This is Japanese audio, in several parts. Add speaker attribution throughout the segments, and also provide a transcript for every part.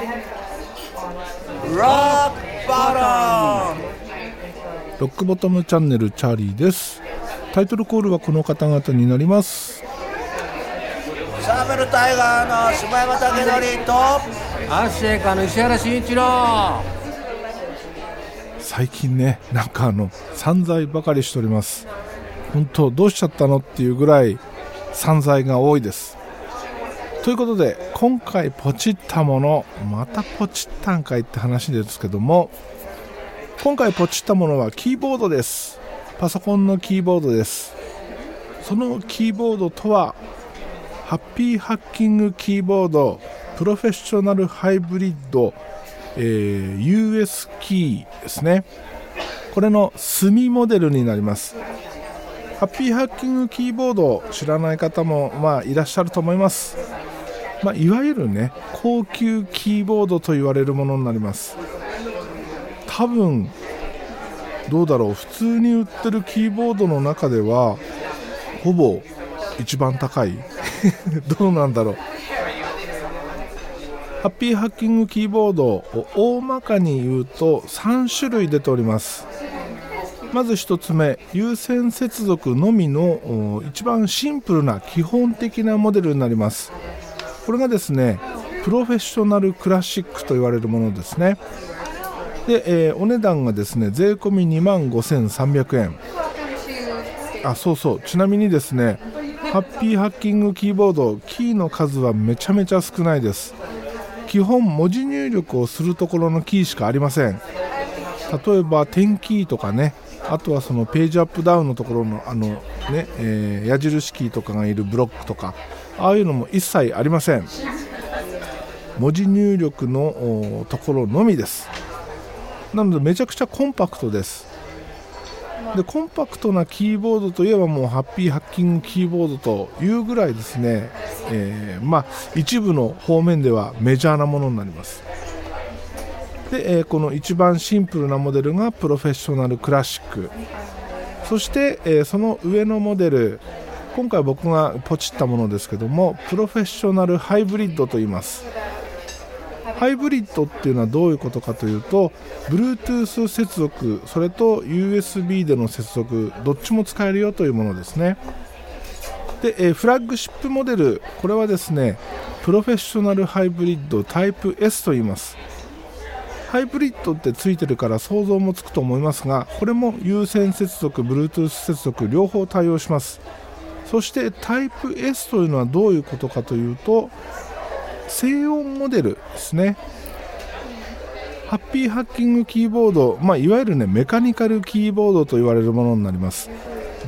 Speaker 1: ロックバトン
Speaker 2: ロックボトムチャンネルチャーリーです。タイトルコールはこの方々になります。
Speaker 1: サーベルタイガーの柴山武則と
Speaker 3: アッシェイカの石原慎一郎。
Speaker 2: 最近ねなんかあの散財ばかりしております。本当どうしちゃったのっていうぐらい散財が多いですということで今回ポチったものまたポチったんかいって話ですけども今回ポチったものはキーボードです。パソコンのキーボードです。そのキーボードとはハッピーハッキングキーボードプロフェッショナルハイブリッド、えー、US キーですね。これの墨モデルになります。ハッピーハッキングキーボードを知らない方もまあいらっしゃると思います、まあ、いわゆるね高級キーボードと言われるものになります。多分どうだろう。普通に売ってるキーボードの中ではほぼ一番高い。どうなんだろう。ハッピーハッキングキーボードを大まかに言うと3種類出ております。まず1つ目有線接続のみの一番シンプルな基本的なモデルになります。これがですねプロフェッショナルクラシックと言われるものですね。で、えー、お値段がですね税込み2万5300円。あそうそう。ちなみにですねハッピーハッキングキーボードキーの数はめちゃめちゃ少ないです。基本文字入力をするところのキーしかありません。例えば点キーとかねあとはそのページアップダウンのところのあのね、えー、矢印キーとかがいるブロックとかああいうのも一切ありません。文字入力のところのみです。なのでめちゃくちゃコンパクトです。でコンパクトなキーボードといえばもうハッピーハッキングキーボードというぐらいですね、えー、まあ、一部の方面ではメジャーなものになります。で、えー、この一番シンプルなモデルがプロフェッショナルクラシック。そして、えー、その上のモデル今回僕がポチったものですけどもプロフェッショナルハイブリッドと言います。ハイブリッドっていうのはどういうことかというと Bluetooth 接続それと USB での接続どっちも使えるよというものですね。で、えフラッグシップモデルこれはですねプロフェッショナルハイブリッドタイプ S と言います。ハイブリッドってついてるから想像もつくと思いますがこれも有線接続 Bluetooth 接続両方対応します。そしてタイプ S というのはどういうことかというと静音モデルですね。ハッピーハッキングキーボード、まあ、いわゆるねメカニカルキーボードと言われるものになります。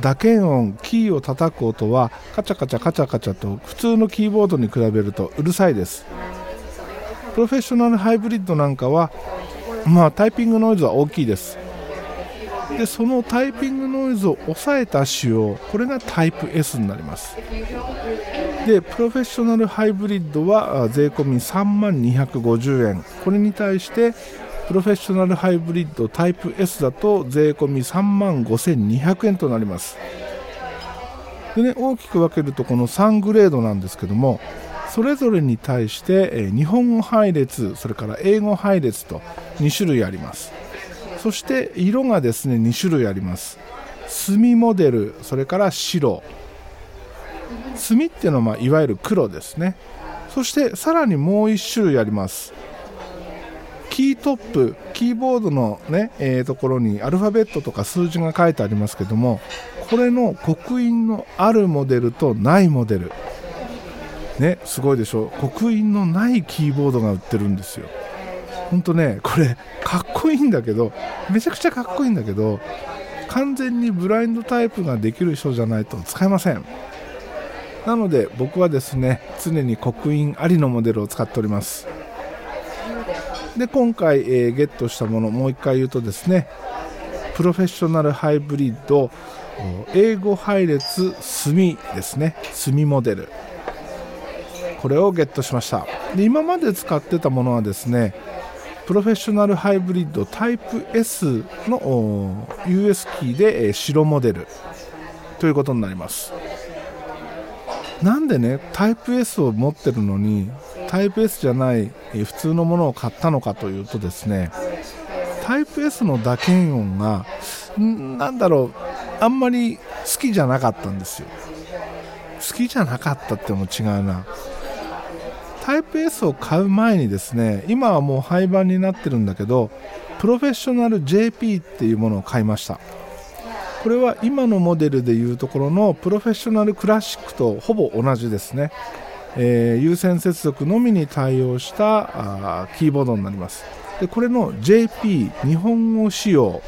Speaker 2: 打鍵音キーを叩く音はカチャカチャカチャカチャと普通のキーボードに比べるとうるさいです。プロフェッショナルハイブリッドなんかはまあタイピングノイズは大きいです。でそのタイピングノイズを抑えた仕様これがタイプ S になります。でプロフェッショナルハイブリッドは税込み3万250円。これに対してプロフェッショナルハイブリッドタイプ S だと税込み3万5200円となります。でね大きく分けるとこの3グレードなんですけどもそれぞれに対して、日本語配列それから英語配列と2種類あります。そして色がですね2種類あります。墨モデルそれから白。墨っていうのはまいわゆる黒ですね。そしてさらにもう1種類あります。キートップキーボードのね、えー、ところにアルファベットとか数字が書いてありますけどもこれの刻印のあるモデルとないモデル。ねすごいでしょ。刻印のないキーボードが売ってるんですよ。ほんとねこれかっこいいんだけどめちゃくちゃかっこいいんだけど完全にブラインドタイプができる人じゃないと使えません。なので僕はですね常に刻印ありのモデルを使っております。で今回、えー、ゲットしたものもう一回言うとですねプロフェッショナルハイブリッド英語配列墨ですね。墨モデル。これをゲットしました。で今まで使ってたものはですねプロフェッショナルハイブリッドタイプ S の US キーで白モデル。ということになります。なんでねタイプ S を持ってるのにタイプ S じゃない普通のものを買ったのかというとですねタイプ S の打鍵音がなんだろうあんまり好きじゃなかったんですよ。好きじゃなかったっても違うな。タイプ S を買う前にですね今はもう廃盤になってるんだけどプロフェッショナル JP っていうものを買いました。これは今のモデルでいうところのプロフェッショナルクラシックとほぼ同じですね、えー、有線接続のみに対応したあキーボードになります。でこれの JP 日本語仕様。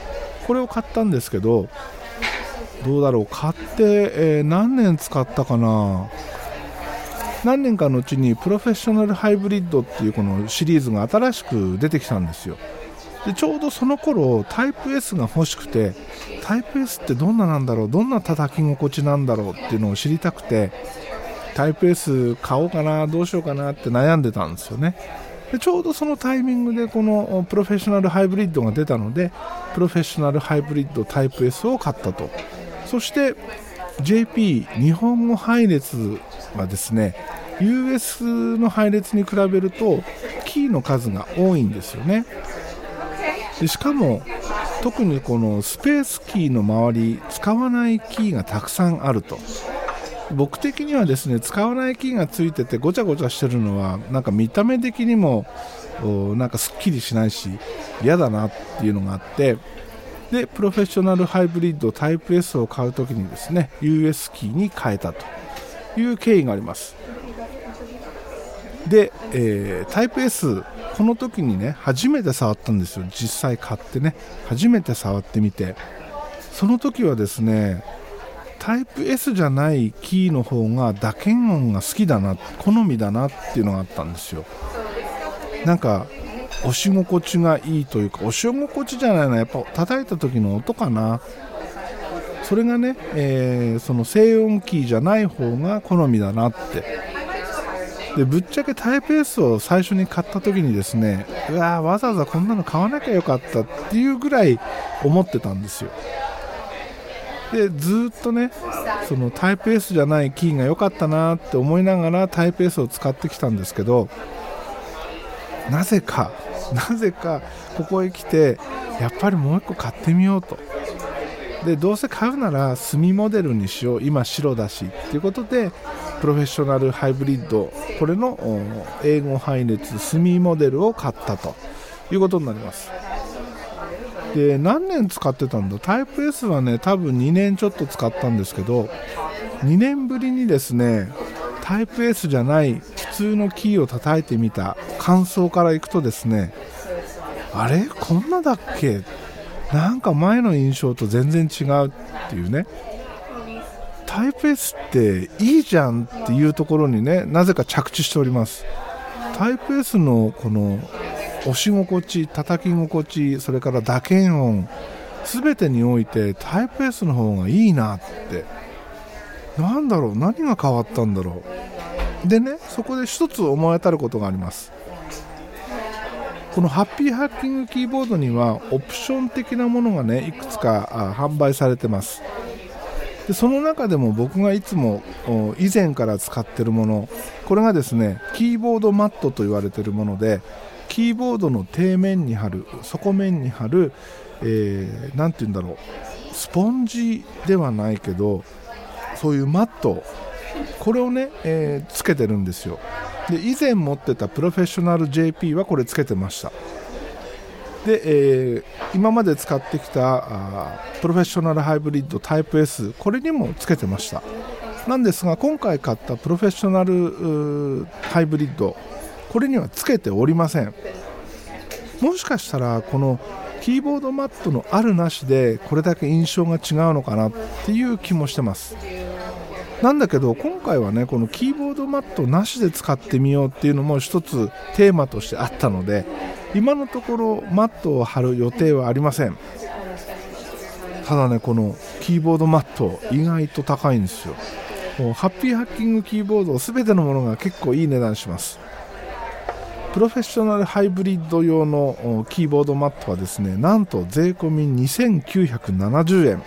Speaker 2: これを買ったんですけどどうだろう。買って、えー、何年使ったかな。何年かのうちにプロフェッショナルハイブリッドっていうこのシリーズが新しく出てきたんですよ。でちょうどその頃タイプ S が欲しくてタイプ S ってどんななんだろうどんな叩き心地なんだろうっていうのを知りたくてタイプ S 買おうかなどうしようかなって悩んでたんですよね。でちょうどそのタイミングでこのプロフェッショナルハイブリッドが出たのでプロフェッショナルハイブリッドタイプ S を買ったと。そして JP 日本語配列はですね US の配列に比べるとキーの数が多いんですよね。でしかも特にこのスペースキーの周り使わないキーがたくさんあると。僕的にはですね使わないキーがついててごちゃごちゃしてるのはなんか見た目的にもなんかすっきりしないし嫌だなっていうのがあってでプロフェッショナルハイブリッドタイプ S を買う時にですね US キーに変えたという経緯があります。で、えー、タイプ S この時にね初めて触ったんですよ。実際買ってね初めて触ってみて。その時はですねタイプ S じゃないキーの方が打鍵音が好きだな好みだなっていうのがあったんですよ。なんか押し心地がいいというか押し心地じゃないのやっぱ叩いた時の音かな。それがね、えー、その静音キーじゃない方が好みだなって。でぶっちゃけタイプ S を最初に買った時にですねうわわざわざこんなの買わなきゃよかったっていうぐらい思ってたんですよ。でずっとねそのタイプ S じゃないキーが良かったなって思いながらタイプ S を使ってきたんですけどなぜか なぜかここへ来てやっぱりもう1個買ってみようと。でどうせ買うなら墨モデルにしよう。今白だし。っていうことでプロフェッショナルハイブリッド。これの英語配列墨モデルを買ったと。いうことになります。で何年使ってたんだ？タイプ S はね多分2年ちょっと使ったんですけど2年ぶりにですねタイプ S じゃない通のキーを叩いてみた感想からいくとですねあれ？こんなだっけ？なんか前の印象と全然違うっていうね。タイプ S っていいじゃんっていうところにねなぜか着地しております。タイプ S のこの押し心地叩き心地それから打鍵音全てにおいてタイプ S の方がいいなって。なんだろう？何が変わったんだろう？でねそこで一つ思い当たることがあります。このハッピーハッキングキーボードにはオプション的なものがねいくつか販売されてます。でその中でも僕がいつも以前から使ってるものこれがですねキーボードマットと言われてるものでキーボードの底面に貼る底面に貼る何、えー、て言うんだろうスポンジではないけどそういうマットこれをね、えー、つけてるんですよ。で以前持ってたプロフェッショナル JP はこれつけてました。で、えー、今まで使ってきたあプロフェッショナルハイブリッドタイプ S これにもつけてました。なんですが今回買ったプロフェッショナルハイブリッドこれにはつけておりません。もしかしたらこのキーボードマットのあるなしでこれだけ印象が違うのかなっていう気もしてます。なんだけど今回はねこのキーボードマットなしで使ってみようっていうのも一つテーマとしてあったので今のところマットを貼る予定はありません。ただねこのキーボードマット意外と高いんですよ。もうハッピーハッキングキーボード全てのものが結構いい値段します。プロフェッショナルハイブリッド用のキーボードマットはですねなんと税込み2970円。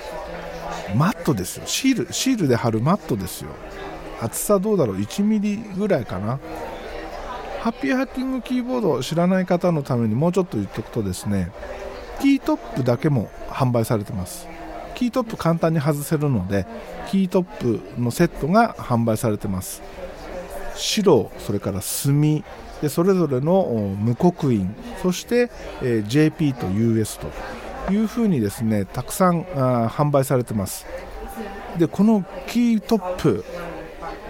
Speaker 2: マットですよ。シールシールで貼るマットですよ。厚さどうだろう？1ミリぐらいかな。ハッピーハッキングキーボードを知らない方のためにもうちょっと言っておくとですねキートップだけも販売されてます。キートップ簡単に外せるのでキートップのセットが販売されてます。白それから墨でそれぞれの無刻印。そして、え、JP と US と。いうふうにですねたくさんあ販売されてます。でこのキートップ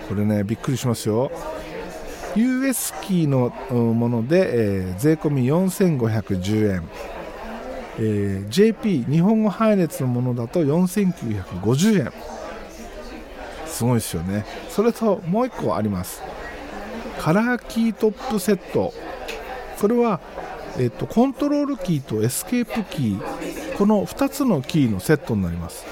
Speaker 2: これねびっくりしますよ。US キーのもので、えー、税込4510円、えー、JP 日本語配列のものだと4950円。すごいですよね。それともう1個あります。カラーキートップセット。これは、えーと、コントロールキーとエスケープキーこの2つのキーのセットになります。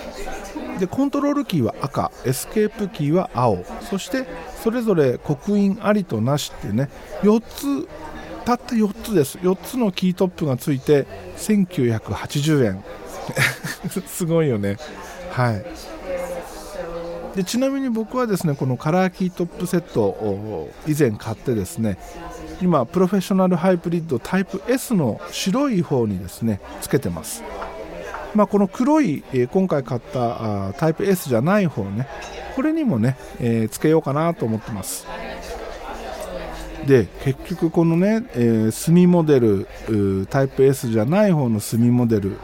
Speaker 2: でコントロールキーは赤エスケープキーは青。そしてそれぞれ刻印ありとなしってね4つたった4つです。4つのキートップがついて1980円。すごいよね。はい。でちなみに僕はですねこのカラーキートップセットを以前買ってですね今プロフェッショナルハイブリッドタイプ S の白い方にですねつけてます。まあ、この黒い、え、今回買ったタイプ S じゃない方ねこれにもね、え、つけようかなと思ってます。で結局このね、えー、墨モデルタイプ S じゃない方の墨モデル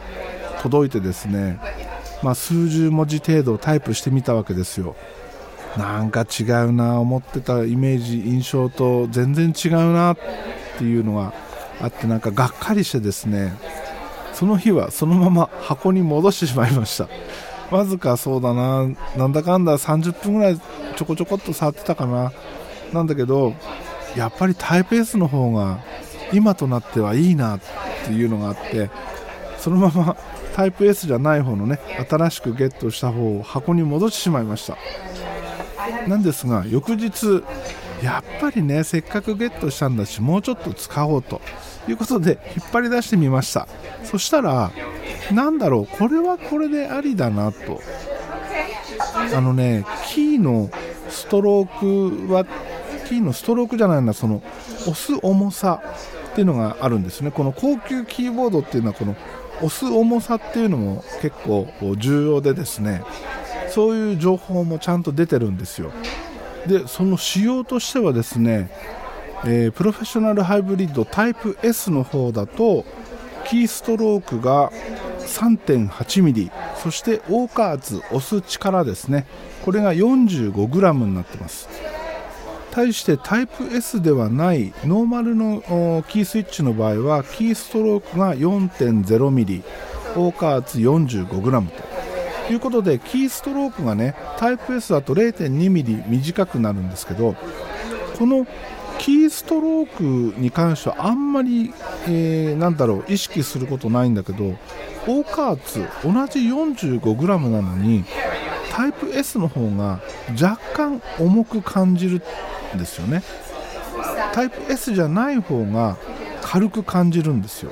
Speaker 2: 届いてですね、まあ、数十文字程度タイプしてみたわけですよ。なんか違うな思ってたイメージ印象と全然違うなっていうのがあってなんかがっかりしてですねその日はそのまま箱に戻してしまいました。わずかそうだななんだかんだ30分ぐらいちょこちょこっと触ってたかな。なんだけどやっぱりタイプ S の方が今となってはいいなっていうのがあってそのままタイプ S じゃない方のね新しくゲットした方を箱に戻してしまいました。なんですが翌日やっぱりねせっかくゲットしたんだしもうちょっと使おうということで引っ張り出してみました。そしたらなんだろうこれはこれでありだなと。あのねキーのストロークはキーのストロークじゃないんだその押す重さっていうのがあるんですね。この高級キーボードっていうのはこの押す重さっていうのも結構重要でですねそういう情報もちゃんと出てるんですよ。でその仕様としてはですねえー、プロフェッショナルハイブリッドタイプ S の方だとキーストロークが 3.8mm そしてオーカーツ押す力ですね。これが 45g になってます。対してタイプ S ではないノーマルのキースイッチの場合はキーストロークが 4.0mm オーカーツ 45g と。いうことでキーストロークがねタイプ S だと 0.2mm 短くなるんですけどこのキーストロークに関してはあんまり、えー、なんだろう意識することないんだけどオーカーツ同じ 45g なのにタイプ S の方が若干重く感じるんですよね。タイプ S じゃない方が軽く感じるんですよ。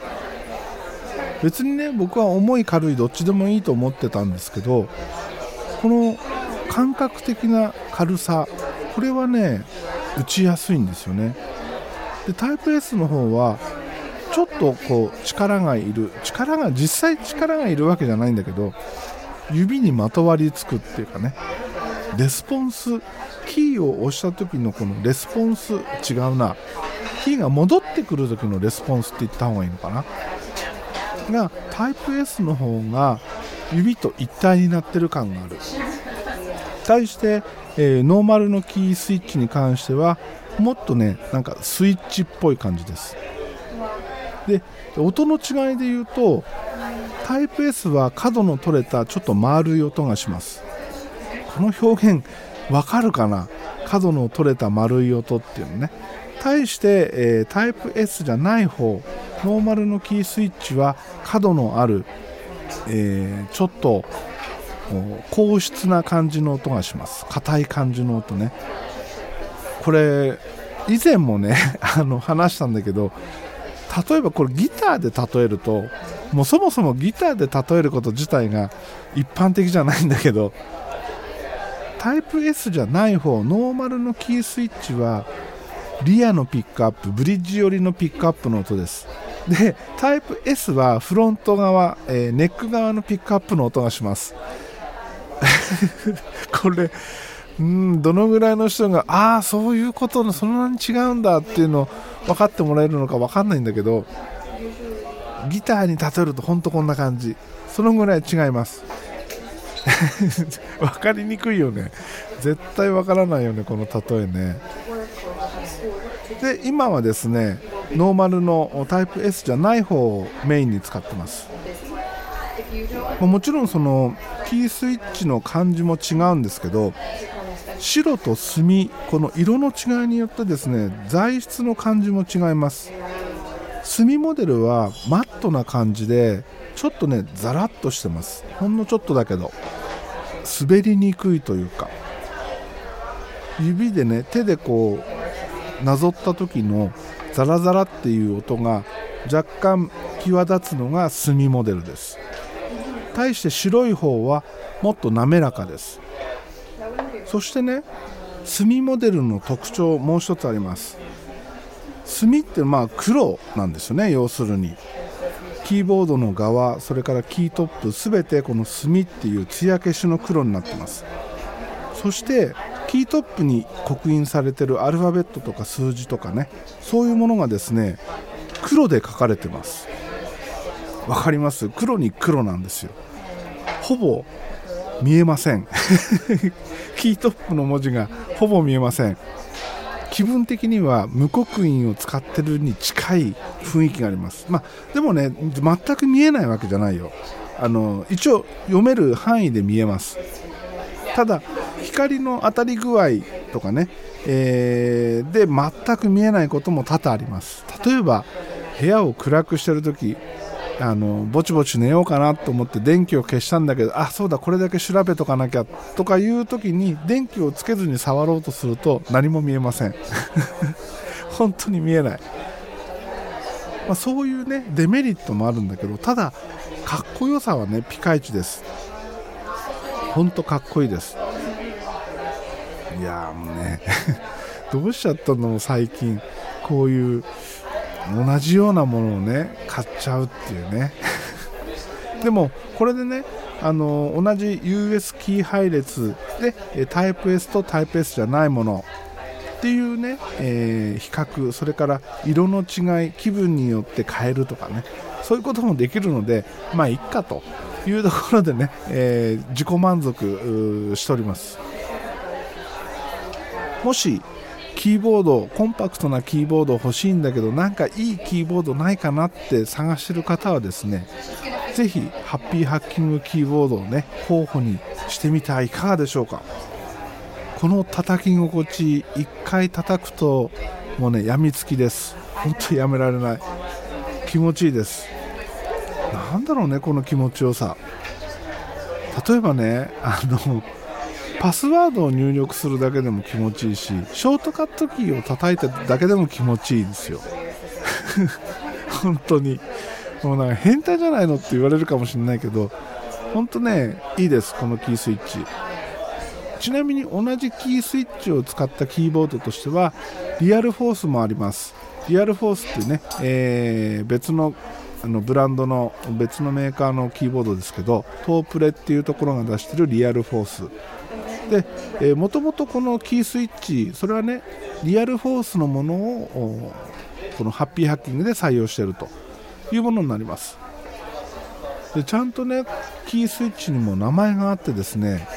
Speaker 2: 別にね僕は重い軽いどっちでもいいと思ってたんですけどこの感覚的な軽さこれはね打ちやすいんですよね。でタイプ S の方はちょっとこう力がいる。力が実際力がいるわけじゃないんだけど指にまとわりつくっていうかね。レスポンスキーを押した時のこのレスポンス違うな。キーが戻ってくる時のレスポンスって言った方がいいのかな。がタイプ S の方が指と一体になってる感がある。対してえー、ノーマルのキースイッチに関してはもっとねなんかスイッチっぽい感じです。で音の違いで言うとタイプ S は角の取れたちょっと丸い音がします。この表現わかるかな？角の取れた丸い音っていうのね。対して、えー、タイプ S じゃない方ノーマルのキースイッチは角のある、えー、ちょっと硬質な感じの音がします。硬い感じの音ね。これ以前もね あの話したんだけど例えばこれギターで例えるともうそもそもギターで例えること自体が一般的じゃないんだけどタイプ S じゃない方ノーマルのキースイッチはリアのピックアップブリッジ寄りのピックアップの音です。でタイプ S はフロント側、えー、ネック側のピックアップの音がします。これうんどのぐらいの人がああそういうことのそんなに違うんだっていうの分かってもらえるのか分かんないんだけどギターに例えると本当こんな感じ。そのぐらい違います。分かりにくいよね。絶対分からないよねこの例えね。で今はですねノーマルのタイプ S じゃない方をメインに使ってます。もちろんそのキースイッチの感じも違うんですけど白と墨この色の違いによってですね材質の感じも違います。墨モデルはマットな感じでちょっとねザラッとしてます。ほんのちょっとだけど滑りにくいというか。指でね手でこうなぞった時のザラザラっていう音が若干際立つのが墨モデルです。対して白い方はもっと滑らかです。そしてね墨モデルの特徴もう一つあります。墨ってまあ黒なんですよね要するに。キーボードの側それからキートップ全てこの墨っていう艶消しの黒になってます。そしてキートップに刻印されてるアルファベットとか数字とかねそういうものがですね黒で書かれてます。わかります？黒に黒なんですよ。ほぼ見えません。キートップの文字がほぼ見えません。気分的には無刻印を使ってるに近い雰囲気があります。まあ、でもね全く見えないわけじゃないよ。あの一応読める範囲で見えます。ただ光の当たり具合とかね、えー、で全く見えないことも多々あります。例えば部屋を暗くしてる時あのぼちぼち寝ようかなと思って電気を消したんだけどあそうだこれだけ調べとかなきゃとかいう時に電気をつけずに触ろうとすると何も見えません。本当に見えない、まあ、そういうねデメリットもあるんだけどただかっこよさはねピカイチです。本当かっこいいです。いやもうね どうしちゃったの最近こういう同じようなものをね買っちゃうっていうね。でもこれでねあの同じ US キー配列でタイプ S とタイプ S じゃないものっていうね、えー、比較それから色の違い気分によって変えるとかねそういうこともできるのでまあいっかというところでね、えー、自己満足しております。もしキーボードコンパクトなキーボード欲しいんだけどなんかいいキーボードないかなって探してる方はですねぜひハッピーハッキングキーボードをね候補にしてみてはいかがでしょうか。この叩き心地1回叩くともうねやみつきです。本当やめられない。気持ちいいです。なんだろうねこの気持ちよさ。例えばねあのパスワードを入力するだけでも気持ちいいしショートカットキーを叩いただけでも気持ちいいんですよ。本当に。もうなんか変態じゃないのって言われるかもしれないけど本当ねいいですこのキースイッチ。ちなみに同じキースイッチを使ったキーボードとしてはリアルフォースもあります。リアルフォースってね、えー、別のあのブランドの別のメーカーのキーボードですけどトープレっていうところが出してるリアルフォース。で、えー、もともとこのキースイッチそれはねリアルフォースのものをこのハッピーハッキングで採用しているというものになります。でちゃんとねキースイッチにも名前があってですね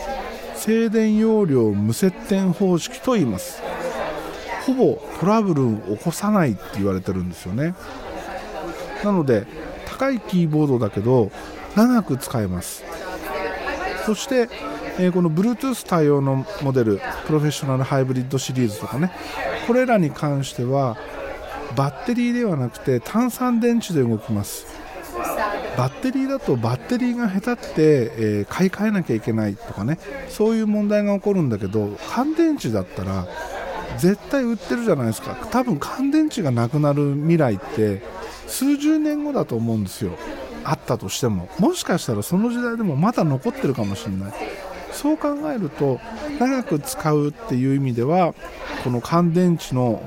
Speaker 2: 静電容量無接点方式と言います。ほぼトラブルを起こさないって言われてるんですよね。なので高いキーボードだけど長く使えます。そしてえー、この Bluetooth 対応のモデルプロフェッショナルハイブリッドシリーズとかね。これらに関してはバッテリーではなくて単三電池で動きます。バッテリーだとバッテリーが下手って、えー、買い替えなきゃいけないとかね。そういう問題が起こるんだけど乾電池だったら絶対売ってるじゃないですか。多分乾電池がなくなる未来って数十年後だと思うんですよ。あったとしても。もしかしたらその時代でもまだ残ってるかもしれない。そう考えると長く使うっていう意味ではこの乾電池の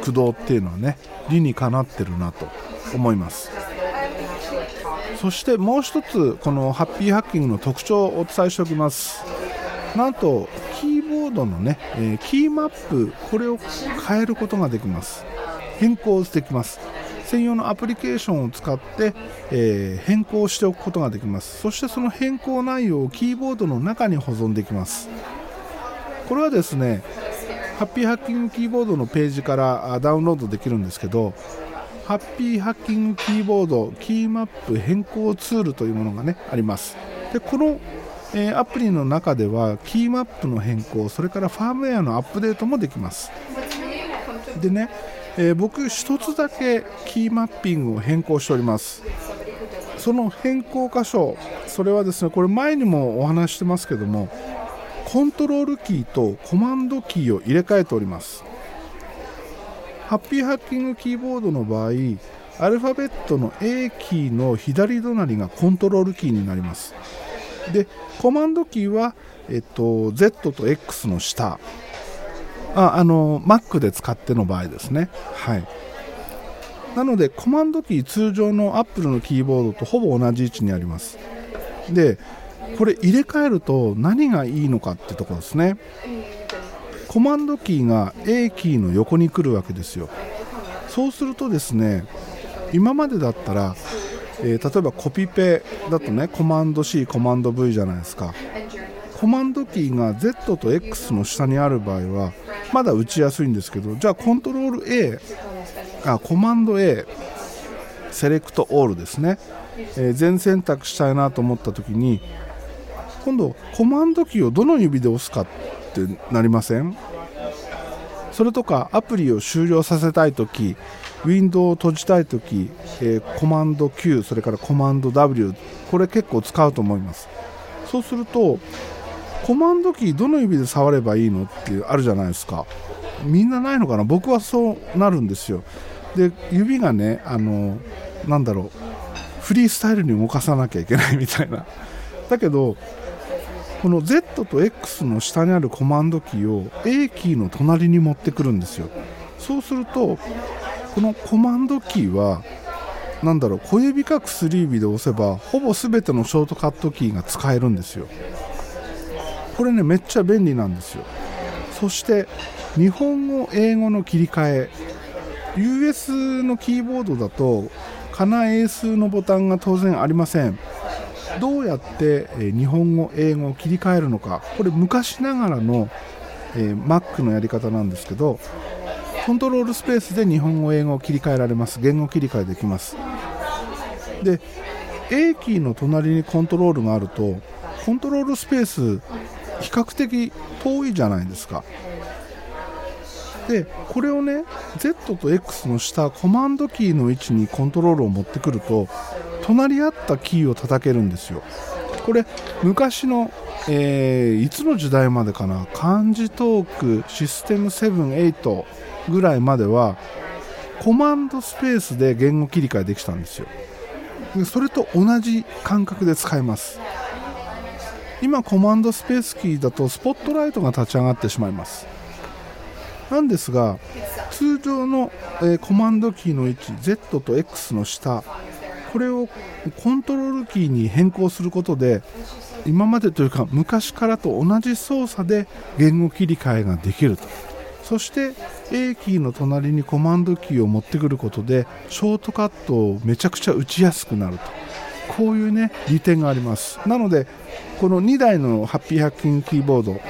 Speaker 2: 駆動っていうのはね理にかなってるなと思います。そしてもう一つこのハッピーハッキングの特徴をお伝えしておきます。なんとキーボードのね、え、キーマップこれを変えることができます。変更できます。専用のアプリケーションを使って、えー、変更しておくことができます。そしてその変更内容をキーボードの中に保存できます。これはですねハッピーハッキングキーボードのページからダウンロードできるんですけどハッピーハッキングキーボードキーマップ変更ツールというものがねあります。でこの、えー、アプリの中ではキーマップの変更それからファームウェアのアップデートもできます。でねえー、僕1つだけキーマッピングを変更しております。その変更箇所それはですねこれ前にもお話してますけどもコントロールキーとコマンドキーを入れ替えております。ハッピーハッキングキーボードの場合アルファベットの A キーの左隣がコントロールキーになります。でコマンドキーは、えっと、Z と X の下。ああの Mac で使っての場合ですね。はい。なのでコマンドキー通常の Apple のキーボードとほぼ同じ位置にあります。でこれ入れ替えると何がいいのかってところですね。コマンドキーが A キーの横に来るわけですよ。そうするとですね今までだったら、えー、例えばコピペだとねコマンド C コマンド V じゃないですか。コマンドキーが Z と X の下にある場合はまだ打ちやすいんですけどじゃあコントロール A あコマンド A セレクトオールですね、えー、全選択したいなと思った時に今度コマンドキーをどの指で押すかってなりません？それとかアプリを終了させたい時ウィンドウを閉じたい時、えー、コマンド Q それからコマンド W これ結構使うと思います。そうするとコマンドキーどの指で触ればいいのっていうあるじゃないですか。みんなないのかな？僕はそうなるんですよ。で指がねあのなんだろうフリースタイルに動かさなきゃいけないみたいな。だけどこの Z と X の下にあるコマンドキーを A キーの隣に持ってくるんですよ。そうするとこのコマンドキーはなんだろう小指か薬指で押せばほぼ全てのショートカットキーが使えるんですよ。これねめっちゃ便利なんですよ。そして日本語英語の切り替え。US のキーボードだとかな英数のボタンが当然ありません。どうやって日本語英語を切り替えるのか。これ昔ながらの、え、Mac のやり方なんですけどコントロールスペースで日本語英語を切り替えられます。言語切り替えできます。で A キーの隣にコントロールがあるとコントロールスペース比較的遠いじゃないですか。でこれをね Z と X の下コマンドキーの位置にコントロールを持ってくると隣り合ったキーを叩けるんですよ。これ昔の、えー、いつの時代までかな？漢字トークシステム78ぐらいまではコマンドスペースで言語切り替えできたんですよ。でそれと同じ感覚で使えます。今コマンドスペースキーだとスポットライトが立ち上がってしまいます。なんですが通常の、え、コマンドキーの位置 Z と X の下これをコントロールキーに変更することで今までというか昔からと同じ操作で言語切り替えができると。そして A キーの隣にコマンドキーを持ってくることでショートカットをめちゃくちゃ打ちやすくなると。こういうね利点があります。なのでこの2台のハッピーハッキングキーボード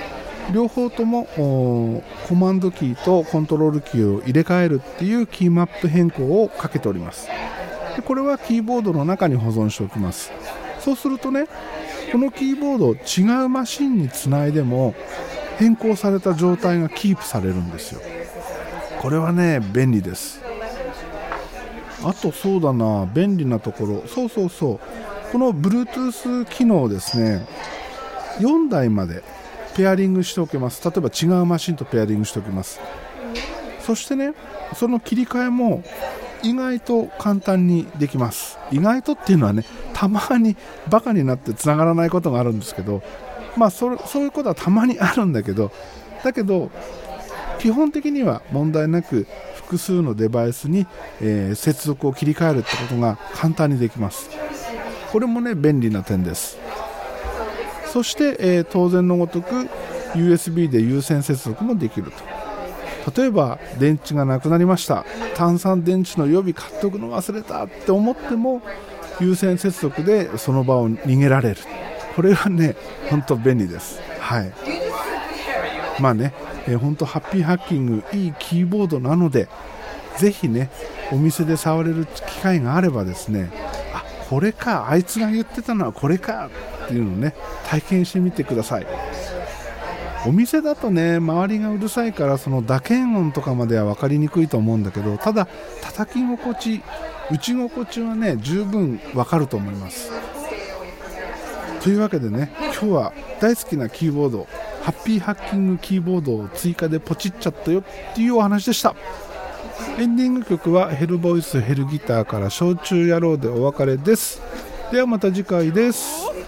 Speaker 2: 両方ともコマンドキーとコントロールキーを入れ替えるっていうキーマップ変更をかけております。でこれはキーボードの中に保存しておきます。そうするとねこのキーボードを違うマシンにつないでも変更された状態がキープされるんですよ。これはね便利です。あとそうだな便利なところ。そうそうそう。この Bluetooth 機能ですね。4台までペアリングしておけます。例えば違うマシンとペアリングしておきます。そしてねその切り替えも意外と簡単にできます。意外とっていうのはねたまにバカになってつながらないことがあるんですけどまあそそういうことはたまにあるんだけどだけど基本的には問題なく複数のデバイスに、えー、接続を切り替えるってことが簡単にできます。これもね便利な点です。そして、えー、当然のごとく USB で有線接続もできると。例えば電池がなくなりました。単3電池の予備買っておくの忘れたって思っても有線接続でその場を逃げられる。これはね本当便利です。はい。まあね、えー、本当ハッピーハッキングいいキーボードなのでぜひねお店で触れる機会があればですねあこれかあいつが言ってたのはこれかっていうのをね体験してみてください。お店だとね周りがうるさいからその打鍵音とかまでは分かりにくいと思うんだけどただ叩き心地打ち心地はね十分分かると思います。というわけでね今日は大好きなキーボードハッピーハッキングキーボードを追加でポチっちゃったよっていうお話でした。エンディング曲はヘルボイスヘルギターから焼酎野郎でお別れです。ではまた次回です。